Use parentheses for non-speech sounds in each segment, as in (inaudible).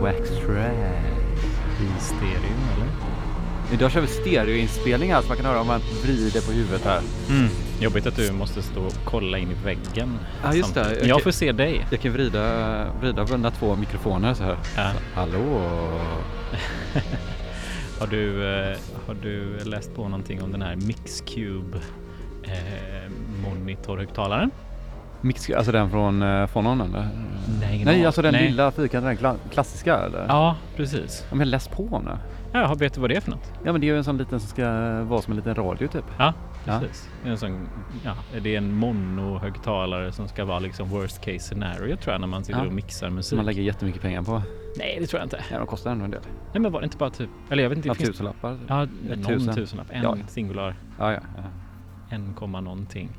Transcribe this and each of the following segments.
Wax Trash. I stereo eller? Idag kör vi stereoinspelning här så man kan höra om man vrider på huvudet här. Mm. Jobbigt att du måste stå och kolla in i väggen. Ja, just det. Jag Jag får se dig. Jag kan vrida, vrida på mina två mikrofoner så här. Ja. Så, hallå? (laughs) Har du, eh, har du läst på någonting om den här Mixcube eh, monitorhögtalaren? Mix, alltså den från Fonon eller? Nej, Nej, alltså den Nej. lilla fyrkanten, den kla- klassiska eller? Ja, precis. Ja, men läs på nu. Ja, vet du vad det är för något? Ja men det är ju en sån liten som ska vara som en liten radio typ. Ja, Ja. precis. Är En sån, ja, det är en monohögtalare som ska vara liksom worst case scenario tror jag när man sitter Ja. och mixar Som musik. man lägger jättemycket pengar på. Nej, det tror jag inte. Ja de kostar ändå en del. Nej, men var det inte bara typ, eller jag vet inte. Ja, det finns- tusenlappar. Ja, någon tusen. tusenlapp. En Ja. singular. Ja, ja. ja. En komma någonting.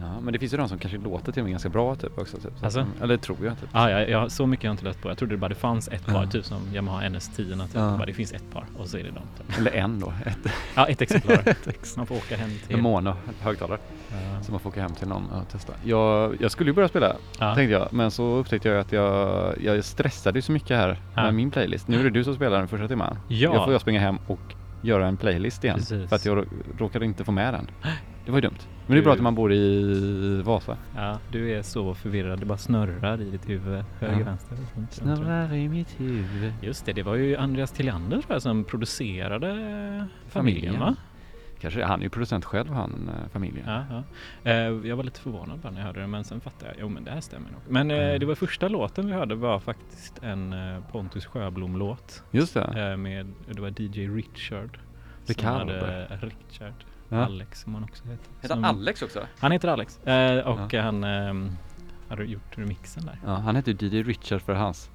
Ja, men det finns ju de som kanske låter till och med ganska bra typ också. Typ. Så Alltså? att, eller tror jag typ. Ah, ja, jag, så mycket har jag inte läst på. Jag trodde det bara det fanns ett par, Ja. typ som Yamaha NS10. Typ. Ja. Bara, det finns ett par och så är det de. Typ. Eller en då. Ett, Ja, ett exemplar. (laughs) Man får åka hem till... en mono högtalare. Ja. Så man får åka hem till någon och testa. Jag, jag skulle ju börja spela Ja. tänkte jag. Men så upptäckte jag att jag, jag stressade ju så mycket här Ja. med min playlist. Nu är det du som spelar den första timmen. Ja. Jag får jag springa hem och göra en playlist igen. Precis. För att jag rå- råkade inte få med den. (gasps) Det var ju dumt. Men det är bra att man bor i Vasa. ja, du är så förvirrad. Det bara snurrar i ditt huvud. Höger, Ja. vänster. Snurrar i mitt huvud. Just det, det var ju Andreas Tillander tror jag som producerade familjen, Familjen. va? Kanske, han är ju producent själv han, eh, familjen. Ja, ja. Eh, jag var lite förvånad bara när jag hörde det men sen fattade jag, jo men det här stämmer nog. Men eh, Mm. det var första låten vi hörde var faktiskt en eh, Pontus Sjöblom-låt. Just det. Med, det var DJ Richard. Ricardo. Richard. Ja. Alex som han också heter. Heter han Alex också? Han heter Alex. Eh, och han ehm, hade gjort remixen där. Ja, han hette ju DJ Richard för hans...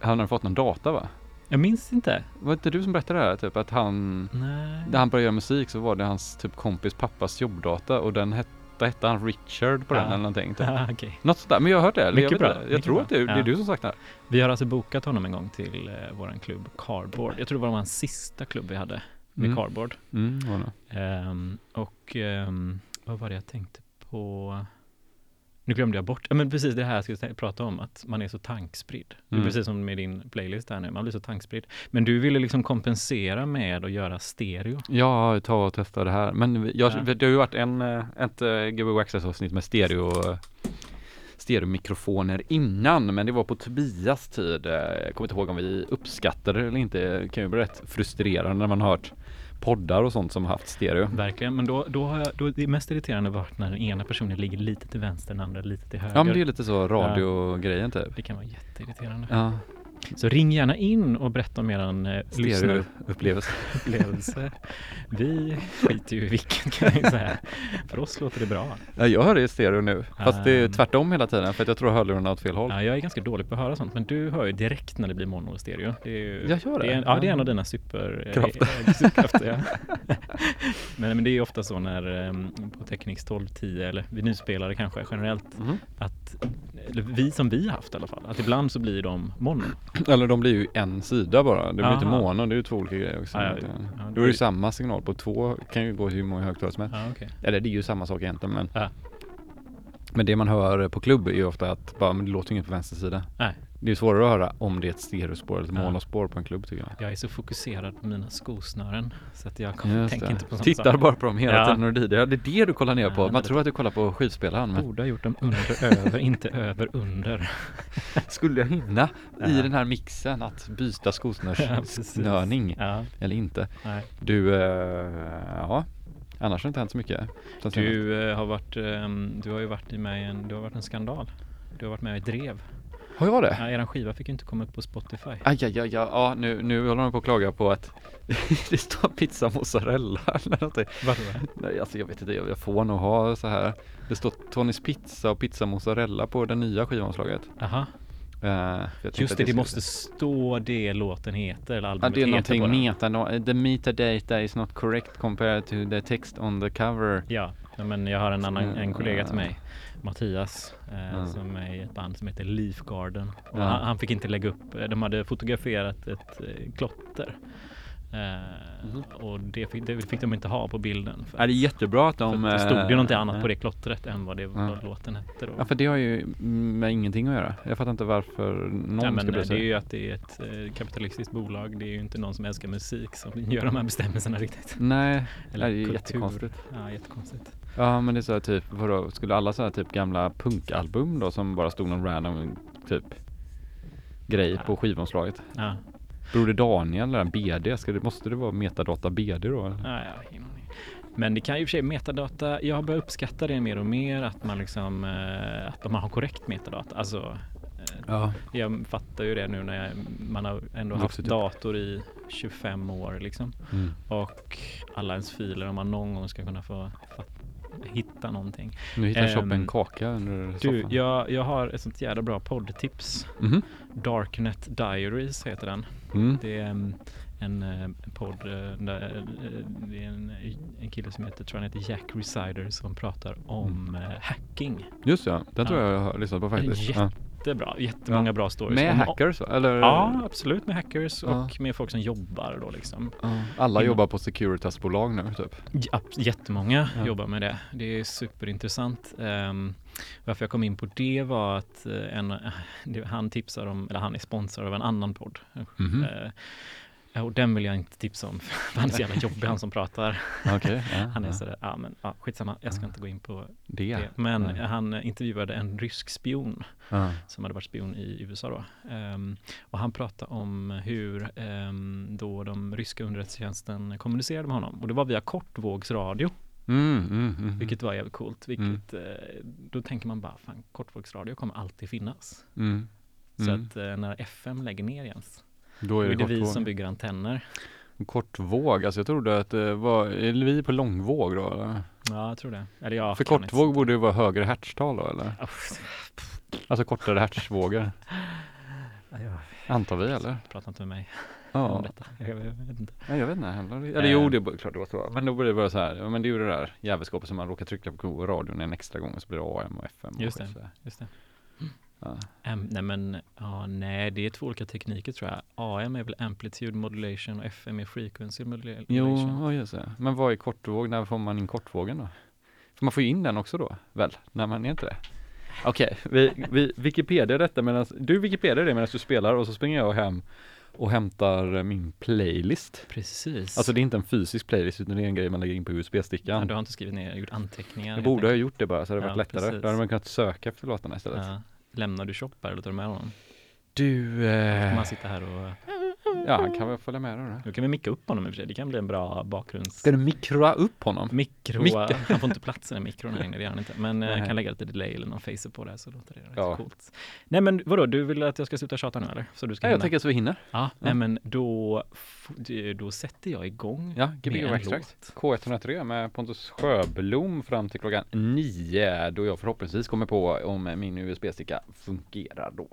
Han har fått någon data va? Jag minns inte. Var det inte du som berättade det här? Typ att han... Nej. När han började göra musik så var det hans typ kompis pappas jobbdata och den hette, hette han Richard på den Ja. eller någonting. Typ. (laughs) Ah, okej. Något sånt där. Men jag har hört det. eller Mycket jag bra. Jag mycket tror bra. att det, det är Ja. du som sagt det här. Vi har alltså bokat honom en gång till eh, våran klubb Cardboard. Jag tror det var hans sista klubb vi hade med Mm. Cardboard. Mm. Ehm, och ehm, vad var det jag tänkte på? Nu glömde jag bort. Ja, men precis det här jag skulle prata om, att man är så tankspridd. Det är Mm. precis som med din playlist här nu, man blir så tankspridd. Men du ville liksom kompensera med att göra stereo. Ja, ta och testa det här. Men jag, Ja. det har ju varit en, eh, ett uh, Gbg Access avsnitt med stereo stereomikrofoner innan, men det var på Tobias tid. Eh, Jag kommer inte ihåg om vi uppskattade det eller inte. Det kan ju bli rätt frustrerande när man hört poddar och sånt som har haft stereo. Verkligen, men då, då har jag, då, det mest irriterande varit när den ena personen ligger lite till vänster, den andra lite till höger. Ja, men det är lite så radiogrejen typ. Det kan vara jätteirriterande. Ja, Så ring gärna in och berätta om eran eh, lyssnarupplevelse. Vi skiter ju i vilken kan jag säga. För oss låter det bra. Ja, jag hör det i stereo nu, fast det är Um. tvärtom hela tiden för att jag tror hörlurarna är åt fel håll. Ja, jag är ganska dålig på att höra sånt, men du hör ju direkt när det blir mono och stereo. Det är ju, Jag gör det? är en, ja, det är en av dina super, Krafter. eh, (laughs) superkrafter. Ja. men, men det är ju ofta så när eh, på Technics 1210 eller vinylspelare kanske generellt Mhm. att vi som vi haft i alla fall, att ibland så blir de mono. Eller de blir ju en sida bara, det blir inte Aha. mono, det är ju två olika grejer också. Ja, ja, ja, Då är det ju samma signal på två, kan ju gå hur många högtalare som helst. Ja, okej. Eller det är ju samma sak egentligen men Ja. Men det man hör på klubb är ju ofta att bara, men det låter inget på vänster sida. Nej. Det är svårare att höra om det är ett stereospår eller ett Ja. monospår på en klubb tycker jag. Jag är så fokuserad på mina skosnören så att jag Just tänker inte på sånt. Tittar bara på dem hela Ja. tiden. Ja, det är det du kollar ner Ja, på. Man tror att du kollar på skivspelaren men Borde ha gjort dem under över, inte över under. (laughs) skulle jag hinna i den här mixen att byta skosnörssnörning (laughs) eller inte? nej. Du, eh, ja, annars har det inte hänt så mycket. Du eh, har varit, ehm, du har ju varit i med en, du har varit en skandal. Du har varit med i Drev. Har jag det? Ja, eran skiva fick ju inte komma upp på Spotify. Aj, aj, aj, ja, ja nu, nu håller de på att klaga på att (laughs) det står pizza mozzarella eller någonting. Varför? Nej, alltså jag vet inte, jag får nog ha så här. Det står Tonys pizza och pizza mozzarella på det nya skivomslaget. Aha. Eh, tänkte Just det, det skulle- måste stå det låten heter eller Ja, albumet det är heter någonting meta, no, the metadata is not correct compared to the text on the cover. Ja, men jag har en annan en kollega till ja. mig, Mattias, eh, Mm. som är i ett band som heter Leaf Garden. Och Ja. han, han fick inte lägga upp, eh, de hade fotograferat ett eh, klotter Eh, Mhm. Och det fick, det fick de inte ha på bilden. För Ja, det är jättebra att de... för det stod ju någonting eh, annat på det klottret än vad det vad låten hette då. Ja för det har ju med ingenting att göra. Jag fattar inte varför någon Ja, men ska bry det är sig. ju att det är ett eh, kapitalistiskt bolag. Det är ju inte någon som älskar musik som gör de här bestämmelserna riktigt. Nej, Eller det är kultur. jättekonstigt. Ja, jättekonstigt. Ja men det är så här typ, vadå, skulle alla så här typ gamla punkalbum då som bara stod någon random typ grej på skivomslaget? Ja, Broder Daniel eller BD, ska det, måste det vara metadata BD då? eller? ja, ja. Men det kan ju i och för sig metadata, jag har börjat uppskatta det mer och mer att man liksom, eh, att man har korrekt metadata. Alltså, eh, Ja. jag fattar ju det nu när jag, man har ändå haft upp. dator i 25 år liksom. Mm. Och alla ens filer om man någon gång ska kunna få fatt, hitta någonting. Nu hittar Ehm, Shop en kaka under Du, soffan. jag, jag har ett sånt jävla bra poddtips. Mhm. Darknet Diaries heter den. Mm. Det är en, en, eh, en podd eh, där eh, det är en, en kille som heter, tror han heter Jack Resider som pratar om Mm. hacking. Just ja, den tror Ja. jag jag har lyssnat på faktiskt. Ja. Jättebra, jättemånga bra stories. Med om, hackers eller? Ja, absolut med hackers Ja. och med folk som jobbar då liksom. Ja. Alla jobbar på Securitas-bolag nu typ. Ja, jättemånga Ja. jobbar med det. Det är superintressant. Um, varför jag kom in på det var att eh, en, det, han tipsar om, eller han är sponsor av en annan podd. Mhm. Eh, och den vill jag inte tipsa om, (laughs) för han är så jävla jobbig han som pratar. (laughs) Okej. ja, (laughs) Han är ja. sådär, ja men ja, skitsamma, jag ska Ja. inte gå in på Det. det. Men Ja. han intervjuade en rysk spion som hade varit spion i USA då. Ehm, och han pratade om hur ehm, då de ryska underrättelsetjänsten kommunicerade med honom. Och det var via kortvågsradio, Mm, mm, mm. vilket var jävligt coolt. Vilket, eh, då tänker man bara, fan kortvågsradio kommer alltid finnas. Mm. Så Mm. att eh, när FM lägger ner Jens, Då är är det det vi kortvåg. som bygger antenner. Kortvåg, alltså jag trodde att det var, är vi på långvåg då eller? Ja, jag tror det. Eller ja, För kortvåg borde ju vara högre hertztal då eller? Alltså kortare hertzvågor, antar vi eller? pratar inte med mig om Ja, detta. Jag, vet inte. Nej, jag vet inte heller. Eller Eh. jo, det är klart det var så. Men då borde det vara så här, ja, men det är ju det där jävelskapet som man råkar trycka på radion en extra gång och så blir det AM och FM. och Just skit det. Just det. Ja. Am, nej men, ja, nej det är två olika tekniker tror jag. AM är väl amplitude modulation och FM är frequency modulation. Jo, ja, just det. Men vad är kortvåg? När får man in kortvågen då? För man får ju in den också då, väl? När man är inte det? Okej, vi, vi Wikipedia detta medan, du Wikipedia det medan du spelar och så springer jag hem och hämtar min playlist. Precis. Alltså det är inte en fysisk playlist utan det är en grej man lägger in på ja, USB-stickan. du har inte skrivit ner, gjort anteckningar. Jag borde ha gjort det bara så hade det Ja, varit lättare. precis. Då hade man kunnat söka efter låtarna istället. Ja. Lämnar du shop eller tar du med honom? Du, eh, får man sitta här och... ja han kan väl följa med då. Då kan vi micka upp honom i och för sig. Det kan bli en bra bakgrunds... Ska du mikroa upp honom? Mikro, Micka. han får inte plats i den mikron inne, det gör han inte. Men eh, jag kan lägga lite delay eller någon facer på det här så låter det rätt Ja. coolt. Nej men vadå, du vill att jag ska sluta tjata nu eller? Så du ska Ja, jag hinna? tänker så vi hinner. Ja, nej men då, då sätter jag igång Ja, med en Extract. låt. K103 med Pontus Sjöblom fram till klockan nio då jag förhoppningsvis kommer på om min USB-sticka fungerar då.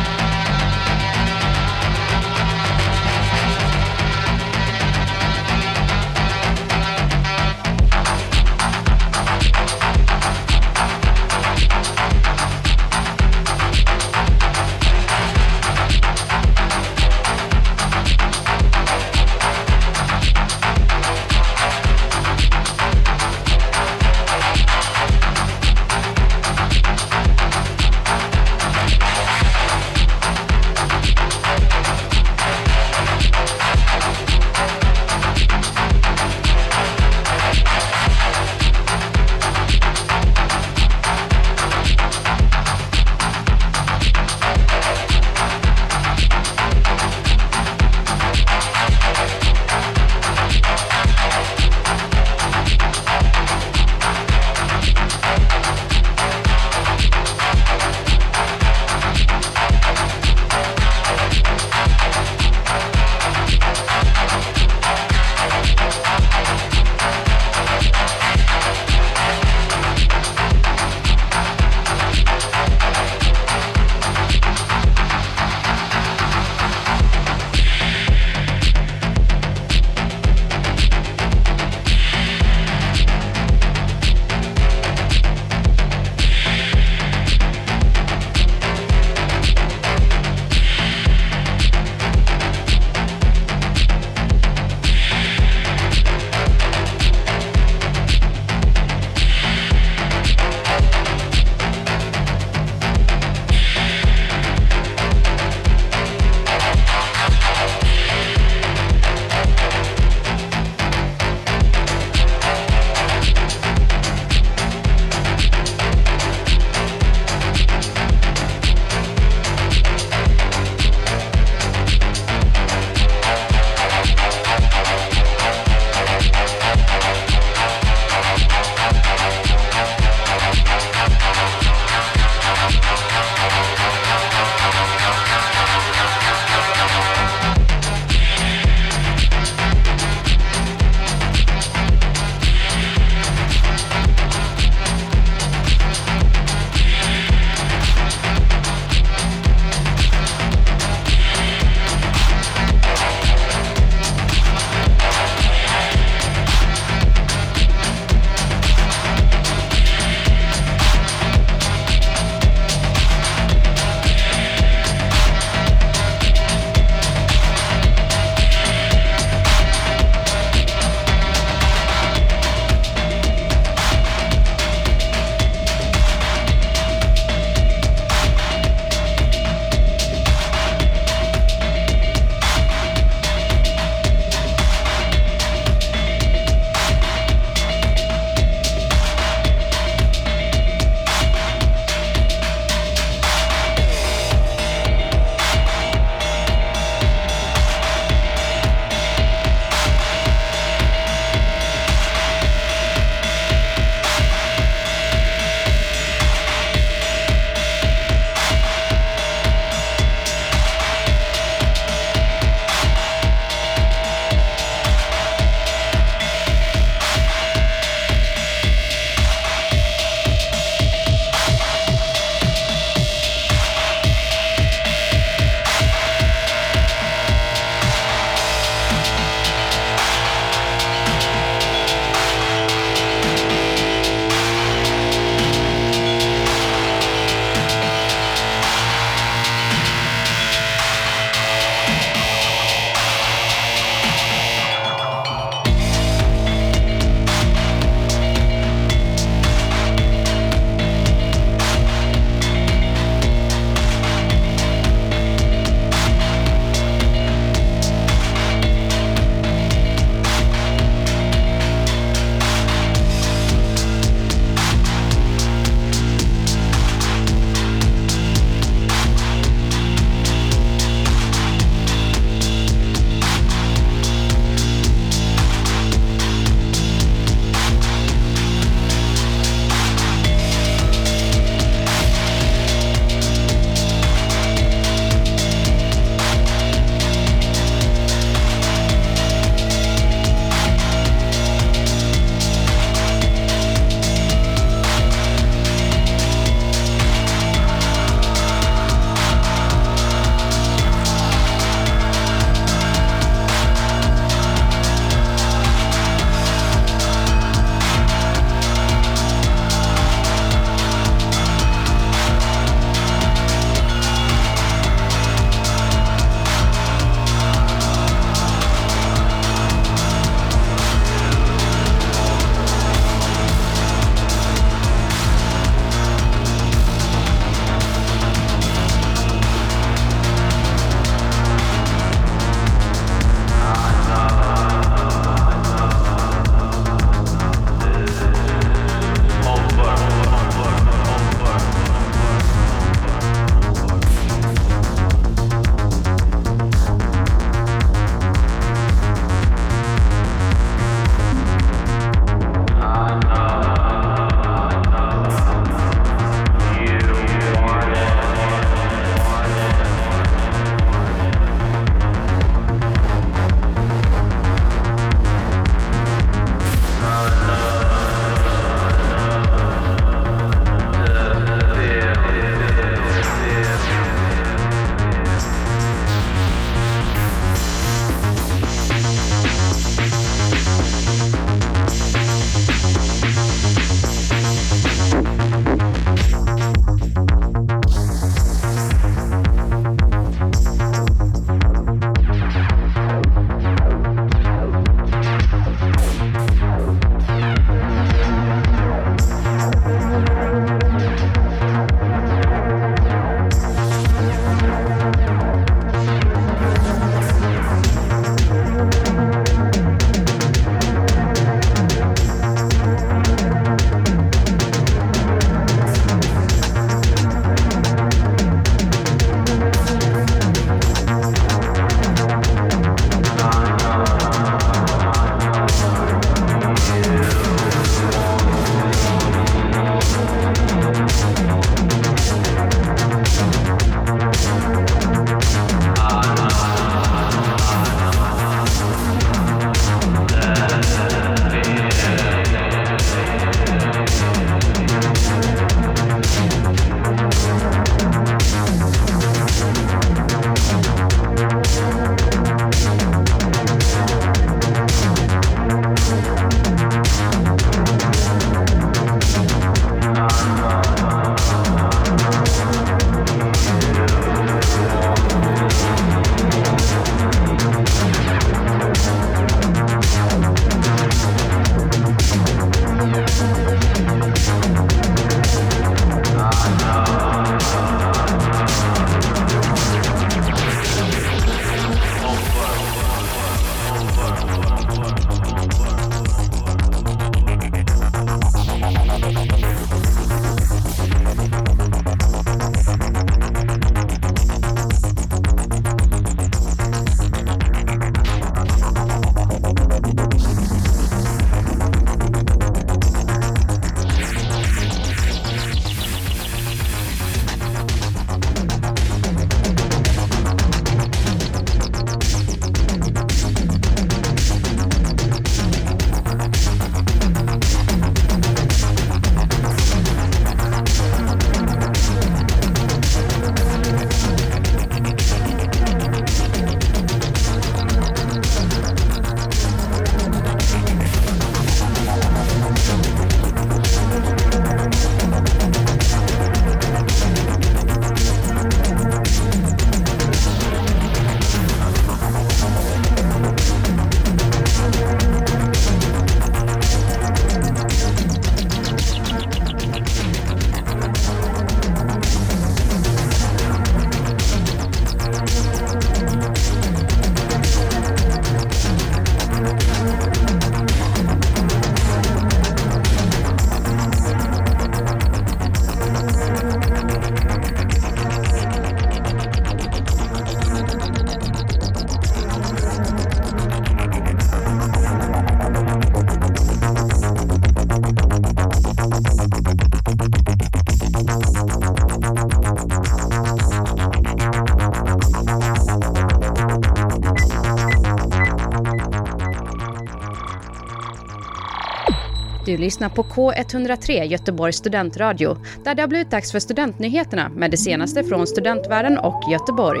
Du lyssnar på K103 Göteborgs studentradio där det har blivit dags för studentnyheterna med det senaste från studentvärlden och Göteborg.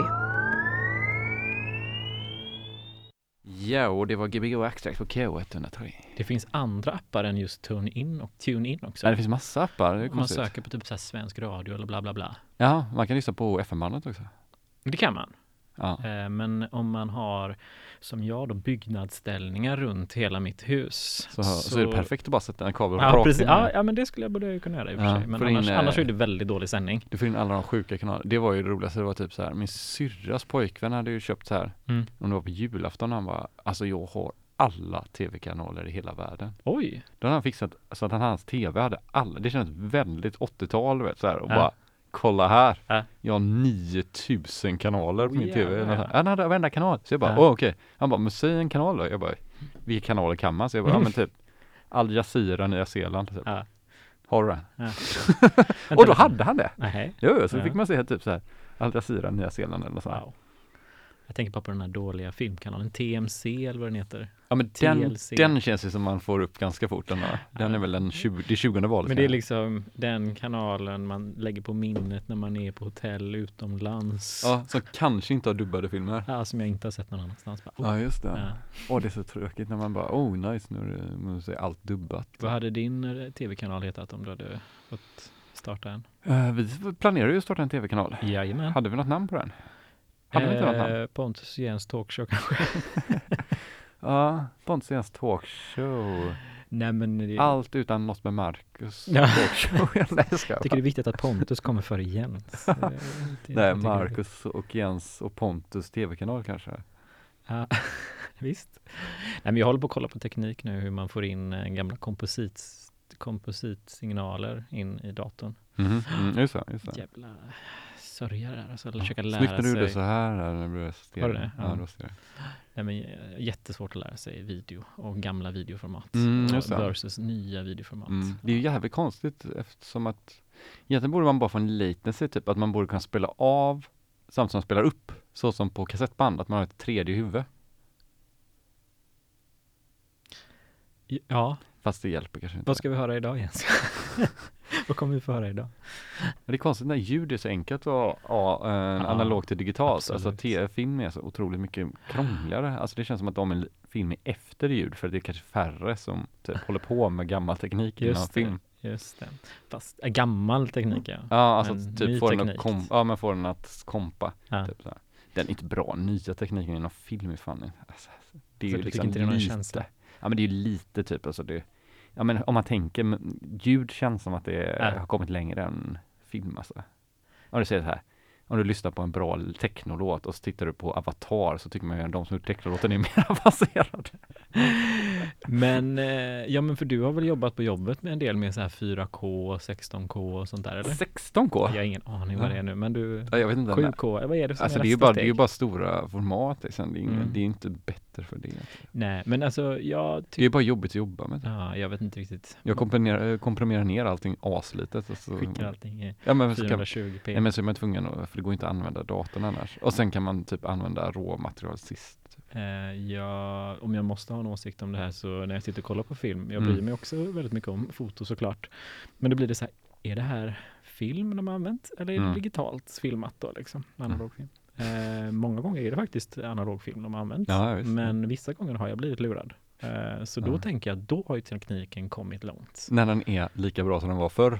Ja, och det var Gbg Extract på K103. Det finns andra appar än just TuneIn och TuneIn också. Ja, det finns massa appar, det Om man söker på typ så här svensk radio eller bla bla bla. Ja, man kan lyssna på FM-bandet också. Det kan man. Ja. Eh, Men om man har, som jag då, byggnadsställningar runt hela mitt hus. Så, så, är det perfekt att bara sätta en kabel Ja, rakt precis. Ja, ja, men det skulle jag borde kunna göra i och för Ja, sig. Men får in, annars, eh, annars är det väldigt dålig sändning. Du får in alla de sjuka kanalerna. Det var ju det roligaste, det var typ så här, min syrras pojkvän hade ju köpt så här, Mm. om det var på julafton, han bara, alltså jag har alla tv-kanaler i hela världen. Oj! Då hade han fixat så att han, hans tv hade alla, det kändes väldigt 80-tal du vet så här, och Ja. bara Kolla här! Ja. Jag har 9000 kanaler på Oj, min tv. jävlar. Ja, Han hade varenda kanal. Så jag bara, Ja. åh okej. Han bara, men säg en kanal då. Jag bara, vilka kanaler kan man? Så jag bara, ja men typ Al Jazeera, Nya Zeeland. Typ. Ja. Har du den? (laughs) Och då hade han det! Nej. Jo, så fick man se typ så här Al Jazeera, Nya Zeeland eller så. här. Wow. Jag tänker bara på den här dåliga filmkanalen TMC eller vad den heter. Ja men den, den känns ju som man får upp ganska fort den. Den är väl den 20, det 20 valet. Men det är liksom den kanalen man lägger på minnet när man är på hotell utomlands. Ja, som kanske inte har dubbade filmer. Ja, som jag inte har sett någon annanstans. Bara, oh. Ja just det. Ja. Åh det är så tråkigt när man bara, oh nice nu nu är allt dubbat. Vad hade din eh, tv-kanal hetat om du hade fått starta en? Eh, vi planerar ju att starta en tv-kanal. Jajamän. Hade vi något namn på den? Hade vi inte något namn? Eh, Pontus Jens talkshow kanske? (laughs) Ja, Pontus Jens talkshow. Nej men det, Allt utan något med Marcus Ja. talkshow. (laughs) Nej jag tycker det är viktigt att Pontus kommer före Jens. (laughs) Nej, Marcus och Jens och Pontus tv-kanal kanske. Ja, visst. Nej, men jag håller på att kolla på teknik nu, hur man får in eh, gamla komposit, kompositsignaler in i datorn. Mhm, Mm, just det, just det. Jävla sörja där, alltså, eller försöka lära Snyggt när du sig. gjorde så här när du det? Ja, Ja. det var stereo. Nej, men, eh, jättesvårt att lära sig video och gamla videoformat Mm, och just det. versus nya videoformat. Mm. Det är ju jävligt konstigt eftersom att egentligen borde man bara få en latency typ, att man borde kunna spela av samtidigt som man spelar upp, så som på kassettband, att man har ett tredje huvud. Ja, Fast det hjälper kanske inte. vad ska vi höra idag Jens? (laughs) (laughs) vad kommer vi få höra idag? Det är konstigt när ljud är så enkelt att ha eh, analogt till digitalt. Alltså tv-film är så otroligt mycket krångligare. Alltså det känns som att de är film är efter ljud för det är kanske färre som typ håller på med gammal teknik inom film. Just det. Fast äh, gammal teknik ja. Ja, alltså Men typ får den kom, ja, men får den att kompa. Ja. Typ. Den är inte bra, nya tekniken inom film är fan alltså, Det är Så ju liksom inte det är någon lite, känsla? Ja men det är ju lite typ alltså det Ja men om man tänker, ljud känns som att det Ja. har kommit längre än film alltså. Om du säger så här om du lyssnar på en bra technolåt och så tittar du på Avatar så tycker man ju att de som gjort technolåten är mer (laughs) avancerade. Men, eh, ja men för du har väl jobbat på jobbet med en del med så här 4K, 16K och sånt där eller? 16K? Jag har ingen aning vad det är nu, men du, Ja, jag vet inte. men- 7K, eller vad är det som Alltså är det är ju bara, det är ju bara stora format liksom. Det är, ingen, Mm. det är inte bättre för det. Nej, men alltså jag Det är bara jobbigt att jobba med. ja, jag vet inte riktigt. Jag komprimerar, eh, komprimerar ner allting aslitet. Och så, Skickar allting i ja, men, så kan, 420p. ja, men så är man tvungen att, för det går inte att använda datorn annars. Och sen kan man typ använda råmaterial sist. Typ. Eh, jag, om jag måste ha en åsikt om det här så när jag sitter och kollar på film, jag Mm. bryr mig också väldigt mycket om foto såklart. Men då blir det så här, är det här film de har använt eller är det Mm. digitalt filmat då liksom? Analog film. Eh, många gånger är det faktiskt analog film de har använt. Ja, men vissa gånger har jag blivit lurad. Eh, så då Ja. tänker jag, då har ju tekniken kommit långt. När den är lika bra som den var förr.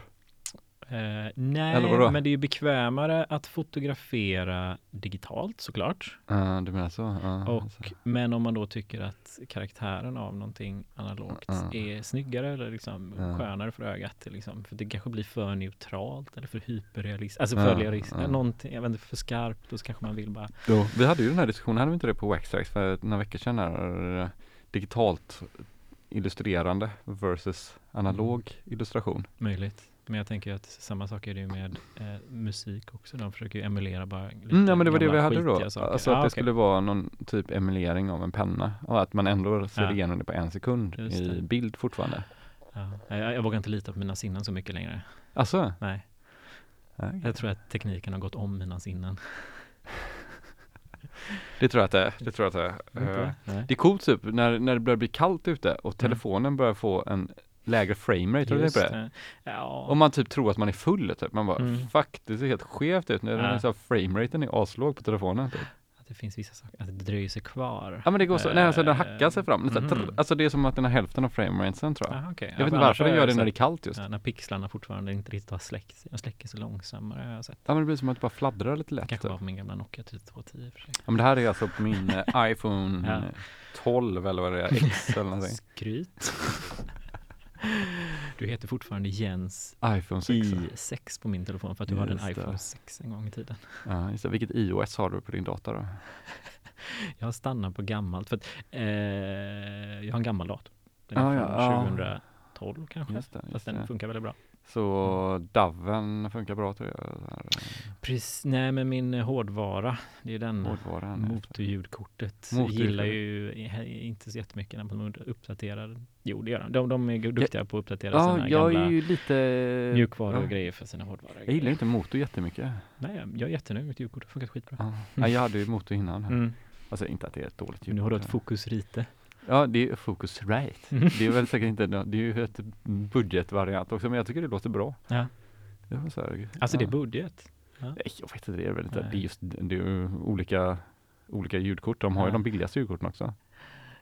Eller nej, men det är ju bekvämare att fotografera digitalt såklart. Ja, du menar så? Ja, Och, så. men om man då tycker att karaktären av någonting analogt är snyggare eller liksom skönare för ögat. Liksom. För det kanske blir för neutralt eller för hyperrealistiskt. Alltså för realistiskt. Någonting, jag vet inte, för skarpt. Då så kanske man vill bara Jo, vi hade ju den här diskussionen, hade vi inte det på Waxtrax för några veckor sedan här, eh, digitalt illustrerande versus analog illustration. möjligt. Men jag tänker att samma sak är det ju med eh, musik också. De försöker ju emulera bara lite Mm, ja men det var det vi hade då. saker. Alltså att Ja, det okej. skulle vara någon typ emulering av en penna och att man ändå ser Ja. igenom det på en sekund i bild fortfarande. Ja. Jag, jag vågar inte lita på mina sinnen så mycket längre. Alltså? Nej, jag tror att tekniken har gått om mina sinnen. (laughs) Det tror jag att det är. Det tror jag att det är. Eh, Nej. Det är coolt typ när, när det börjar bli kallt ute och telefonen börjar få en lägre framerate, har du på det? det. Ja. Om man typ tror att man är full typ, man bara Mm. fuck det ser helt skevt ut nu, Ja. den här, frameraten är aslåg på telefonen typ. Att det finns vissa saker, att det dröjer sig kvar. Ja men det går så, nej alltså den hackar sig fram, trr, alltså det är som att den har hälften av frameraten tror jag. Ah, okay. Jag vet inte varför den gör det när det är kallt just. Ja, när pixlarna fortfarande inte riktigt har släckt. De släcker sig långsammare har jag sett. Ja men det blir som att det bara fladdrar lite Det lätt. kanske Typ. var på min gamla Nokia 3210 i och för sig. Ja men det här är alltså på min eh, (laughs) iPhone Ja. eh, 12 eller vad det är, X eller någonting. Skryt. (laughs) (laughs) Du heter fortfarande Jens iPhone 6. i6 på min telefon för att du hade en Just det. iPhone 6 en gång i tiden. Ja, just det. Vilket iOS har du på din dator då? (laughs) Jag har stannat på gammalt för att eh, jag har en gammal dator. Den är Ah, från ja. 2012 kanske. Just det, Fast just den det. funkar väldigt bra. Så Daven funkar bra tror jag. Precis, nej men min hårdvara, det är den Hårdvaran. motorljudkortet. Motorljudkortet. Gillar ju inte så jättemycket när de uppdaterar. Jo det gör de. De, de är duktiga på att uppdatera Ja, sina jag gamla är ju lite... mjukvaror och ja. grejer för sina hårdvaror. Jag gillar inte motor jättemycket. Nej, jag- är jättenöjd med mitt ljudkort. Har funkat skitbra. Ja. Ja, jag hade ju motor innan. Mm. Alltså inte att det är ett dåligt Nu har du ett ljud. Ja, det är Focus Right. Mm. Det är väl säkert inte, det är ju ett budgetvariant också, men jag tycker det låter bra. Ja. Det var så här, Alltså det är ja. budget. Nej, jag vet inte, det är väl inte. Nej. Det är just, det är ju olika, olika ljudkort. De har ju Ja. de billigaste ljudkorten också.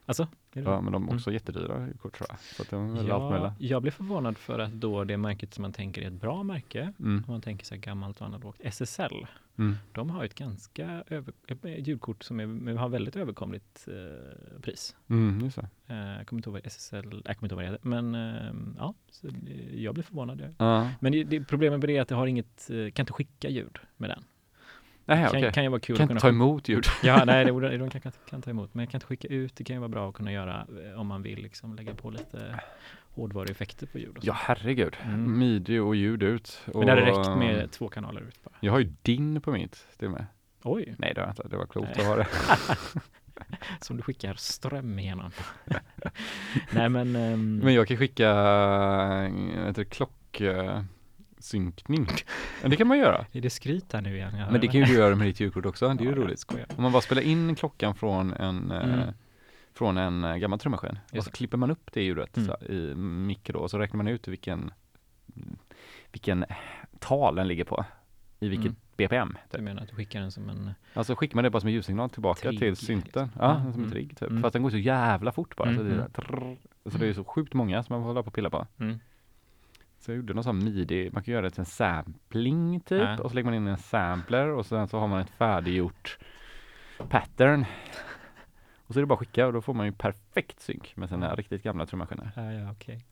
Alltså, Ja, men de är Mm. också jättedyra ljudkort tror jag. Så att de är Ja, jag blev förvånad för att då det märket som man tänker är ett bra märke, Mm. om man tänker sig gammalt och analogt, SSL, Mm. de har ett ganska över, ett ljudkort som är, har väldigt överkomligt eh, pris. Mm, just. Eh, jag kommer inte ihåg vad SSL, jag kommer inte ihåg vad det heter, men eh, ja, så jag blev förvånad. Ja. Men det, det, problemet med det är att det har inget, eh, kan inte skicka ljud med den. Nej, kan, okej. kan ju vara kul Kan att kunna ta emot ljud. (laughs) Ja, nej, (laughs) det, de kan, kan, kan ta emot, men jag kan inte skicka ut. Det kan ju vara bra att kunna göra eh, om man vill liksom lägga på lite hårdvarueffekter på ljud. Ja, herregud. Mm. Midi och ljud ut. men och, det hade räckt med två kanaler ut bara. Jag har ju din på mitt till och med. Oj, Nej, det jag inte. Det var klokt Nej. att ha det. (laughs) som du skickar ström igenom. nej, men, ehm, Men jag kan skicka äh, ett klock äh, synkning. Men det kan man göra. är det skryt här nu igen? Men det kan ju du göra med ditt (laughs) ljudkort också. Det är ju Ja, roligt. skojar. Om man bara spelar in klockan från en äh, Mm. från en äh, gammal trummaskin och så klipper man upp det ljudet Mm. så, i mikro och så räknar man ut vilken vilken tal den ligger på i vilket Mm. BPM. Du Typ. menar att du skickar den som en... Alltså skickar man det bara som en ljudsignal tillbaka Trigg, till synten. liksom. Ja, Ja, som en mm. trigg typ. Mm. Fast den går så jävla fort bara. Så, Mm, det är, mm. så, trrr. så det är så sjukt många som man får hålla på och pilla på. Mm. Så jag gjorde någon sån midi, man kan göra det till en sampling typ Ja. och så lägger man in en sampler och sen så har man ett färdiggjort pattern. (laughs) Och så är det bara att skicka och då får man ju perfekt synk med sina riktigt gamla trummaskiner. Ja, ja, okej.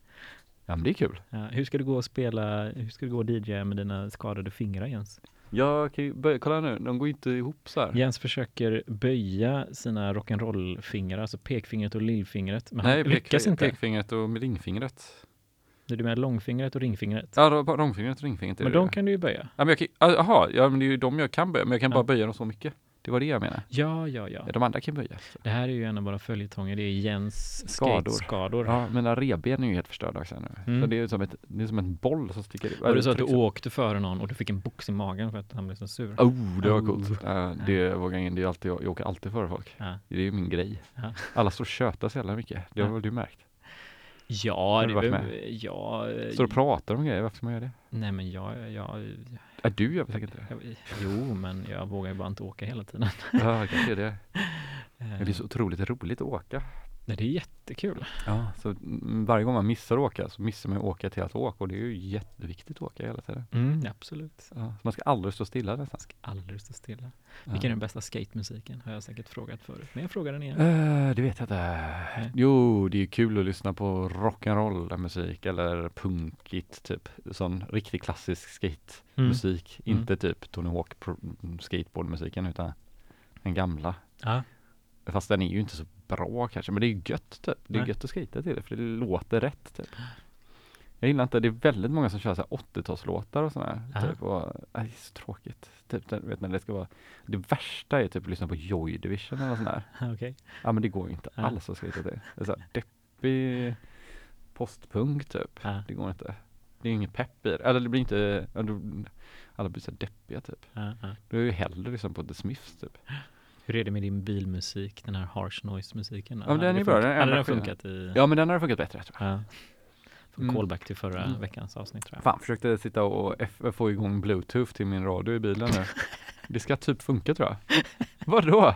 Ja men det är kul. Ja, hur ska du gå och spela, hur ska du gå och DJa med dina skadade fingrar Jens? Jag kan ju börja, kolla nu, de går inte ihop så här. Jens försöker böja sina rock'n'roll-fingrar, alltså pekfingret och lillfingret. Men han Nej, lyckas pek, inte. pekfingret och ringfingret. Är du med långfingret och ringfingret? Ja, långfingret och ringfingret men det. de kan du ju böja. Ja men jag kan, jaha, ja men det är ju de jag kan böja, men jag kan Ja. bara böja dem så mycket. Det var det jag menade. Ja, ja, ja. De andra kan böja. Det här är ju en av våra följetonger. Det är Jens Skador. skador. Ja, mina revben är ju helt förstörda också nu. Mm. Så det är som, ett, det är som en boll som sticker ut. Var det så att du åkte före någon och du fick en box i magen för att han blev så sur? Oh, det var Oh. coolt. Ja, det vågar jag in. Det är alltid, jag, åker alltid före folk. Ja. Det är ju min grej. Ja. Alla står och tjötar så jävla mycket. Det har väl du märkt? Ja, det med? ja, eh, Står och pratar om grejer, varför ska man göra det? Nej, men jag, jag, Ja, du gör säkert inte det? jag, jo, men jag vågar ju bara inte åka hela tiden. Ja, kanske är det. Eh, (laughs) Men Det är så otroligt roligt att åka. Nej, det är jättekul. Ja, så mm, varje gång man missar att åka så missar man ju åka till att åka och det är ju jätteviktigt att åka hela tiden. Mm, absolut. Ja, så man ska aldrig stå stilla nästan. Ska aldrig stå stilla. Ja. Vilken är den bästa skatemusiken? Har jag säkert frågat förut. Men jag frågar den igen. Eh, det vet jag inte. Jo, det är kul att lyssna på rock'n'roll musik eller punkigt typ. Sån riktig klassisk skate-musik. Mm. Inte typ Tony Hawk skateboardmusiken utan den gamla. Ja. Fast den är ju inte så bra kanske, men det är gött typ. Det är Nej. gött att skata till det för det låter rätt typ. Jag gillar inte, det är väldigt många som kör så här 80-talslåtar och sådär. Ja. Typ, och, det är så tråkigt. Typ, den- vet när det ska vara, det värsta är typ att lyssna på Joy Division eller sånt där. (laughs) Okej. Ja men det går ju inte Ja. alls att skata till. Det är så här deppig postpunk typ. Ja. Det går inte. Det är inget pepp i det. Eller det blir inte, alla blir så deppiga typ. Ja, ja. Då är ju hellre liksom på The Smiths typ. (laughs) Hur är det med din bilmusik, den här harsh noise musiken? Ja, den är bra, den Hade den funkat i... Ja men den har funkat bättre tror jag. Ja. För callback till förra Mm. veckans avsnitt tror jag. Fan, försökte sitta och F- få igång bluetooth till min radio i bilen nu. Det ska typ funka tror jag. Vadå?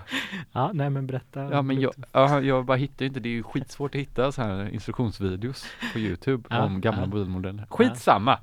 Ja, nej men berätta. Ja men jag, ja, jag bara hittar inte, det är ju skitsvårt att hitta så här instruktionsvideos på Youtube Ja, om gamla ja. modeller. Skitsamma! Det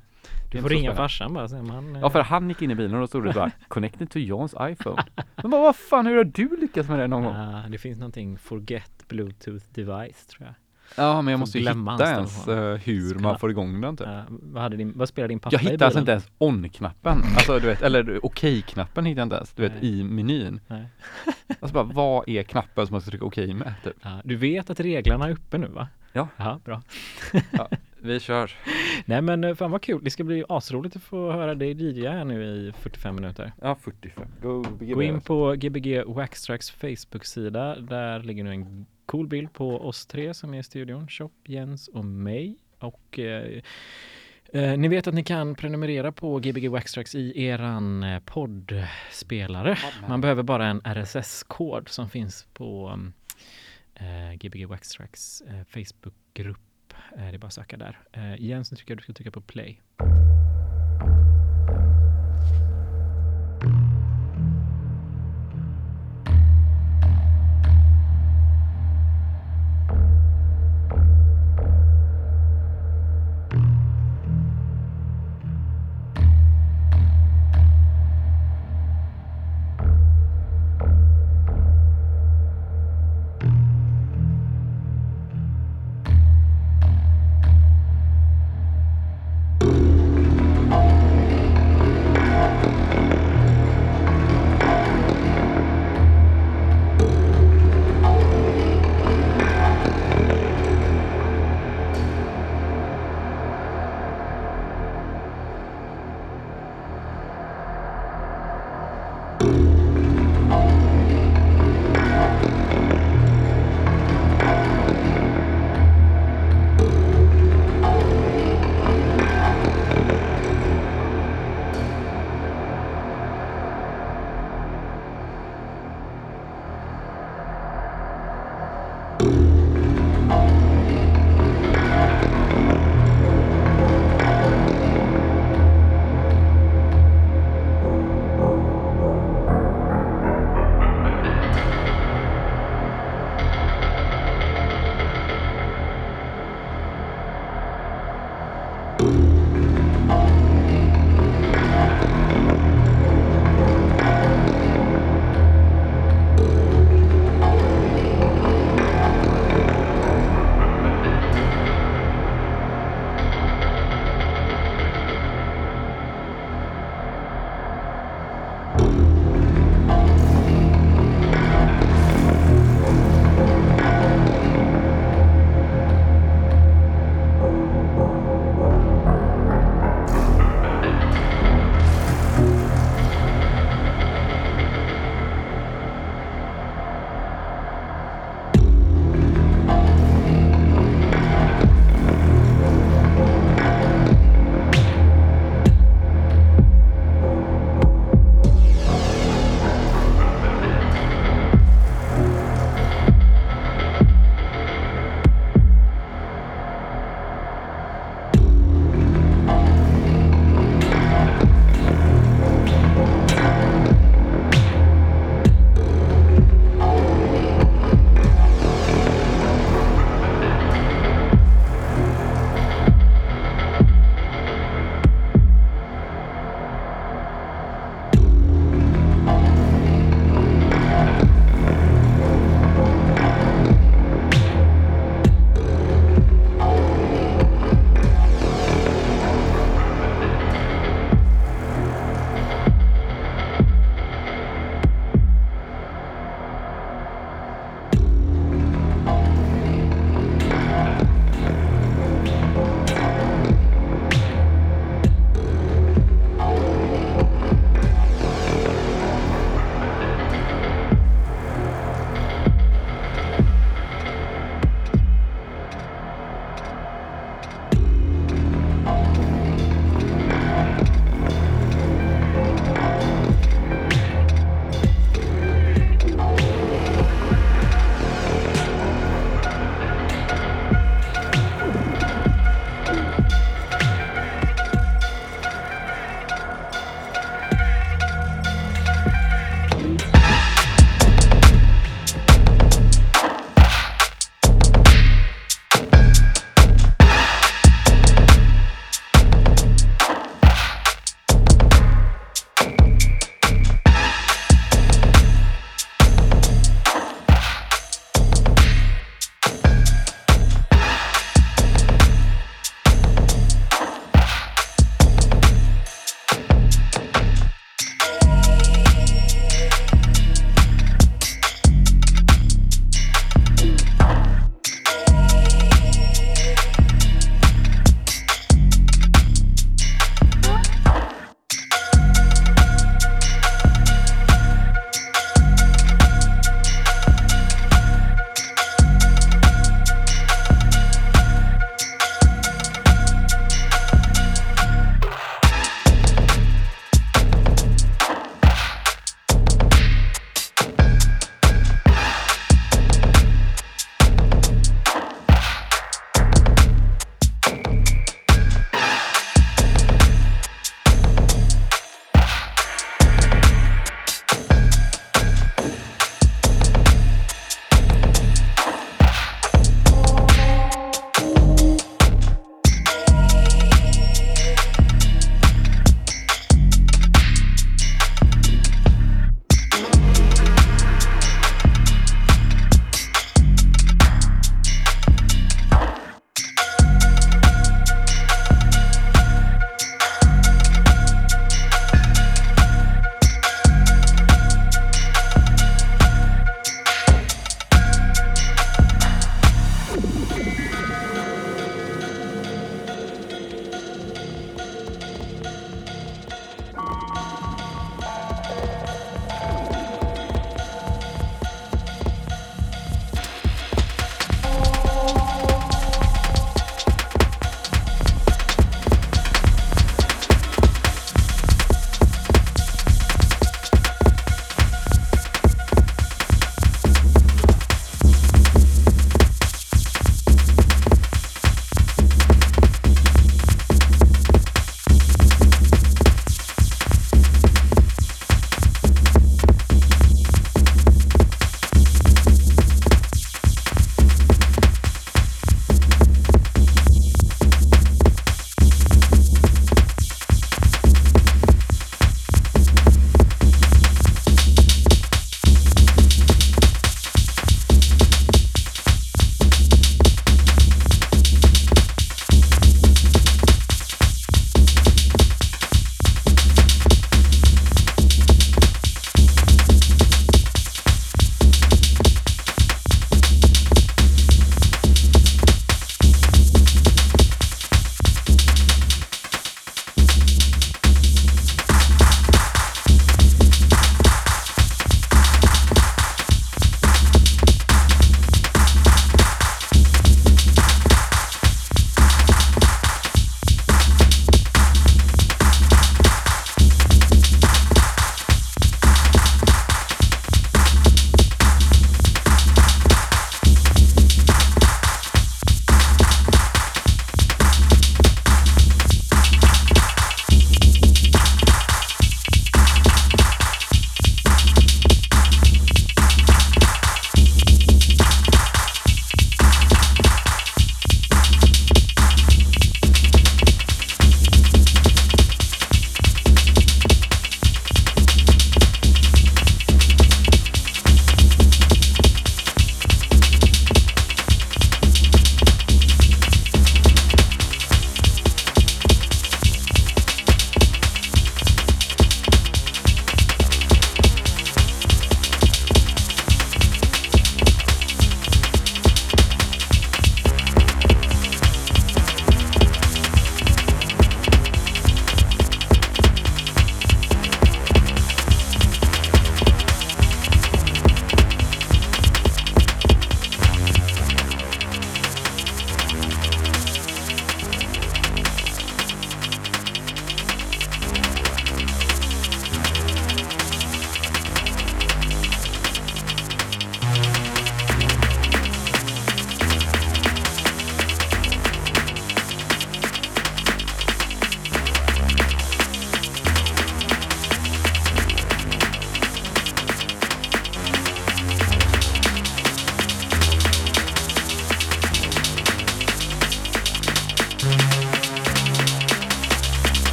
Du får ringa farsan bara se om han... eh, Ja för han gick in i bilen och då stod det bara Connected to Jans iPhone. Men bara, vad fan, hur har du lyckats med det någon gång? Ja, det finns någonting forget bluetooth device tror jag. Ja men jag måste ju hitta ens eh, hur man får igång den typ. Ja, vad, hade din, vad spelar din pappa Jag i hittar alltså inte ens on-knappen, alltså du vet, eller okej-knappen hittar jag inte ens, du vet Nej. i menyn. Nej. (laughs) Alltså bara, vad är knappen som man ska trycka okej med typ? Ja, du vet att reglarna är uppe nu va? Ja. Ja, bra. (laughs) Vi kör. Nej men eh, fan vad kul, det ska bli asroligt att få höra dig DJa här nu i 45 minuter. Ja, 45. Go, Gå in på Gbg Waxtracks Facebook-sida. Där ligger nu en cool bild på oss tre som är i studion. Chop, Jens och mig. Och eh, eh, ni vet att ni kan prenumerera på Gbg Waxtracks i eran eh, poddspelare. Man behöver bara en RSS-kod som finns på eh, Gbg Waxtracks eh, Facebook-grupp. Eh, det är bara att söka där. Eh, Jens, nu tycker jag du ska trycka på play.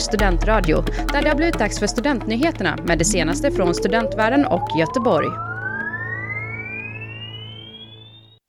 Studentradio där det har blivit dags för studentnyheterna med det senaste från studentvärlden och Göteborg.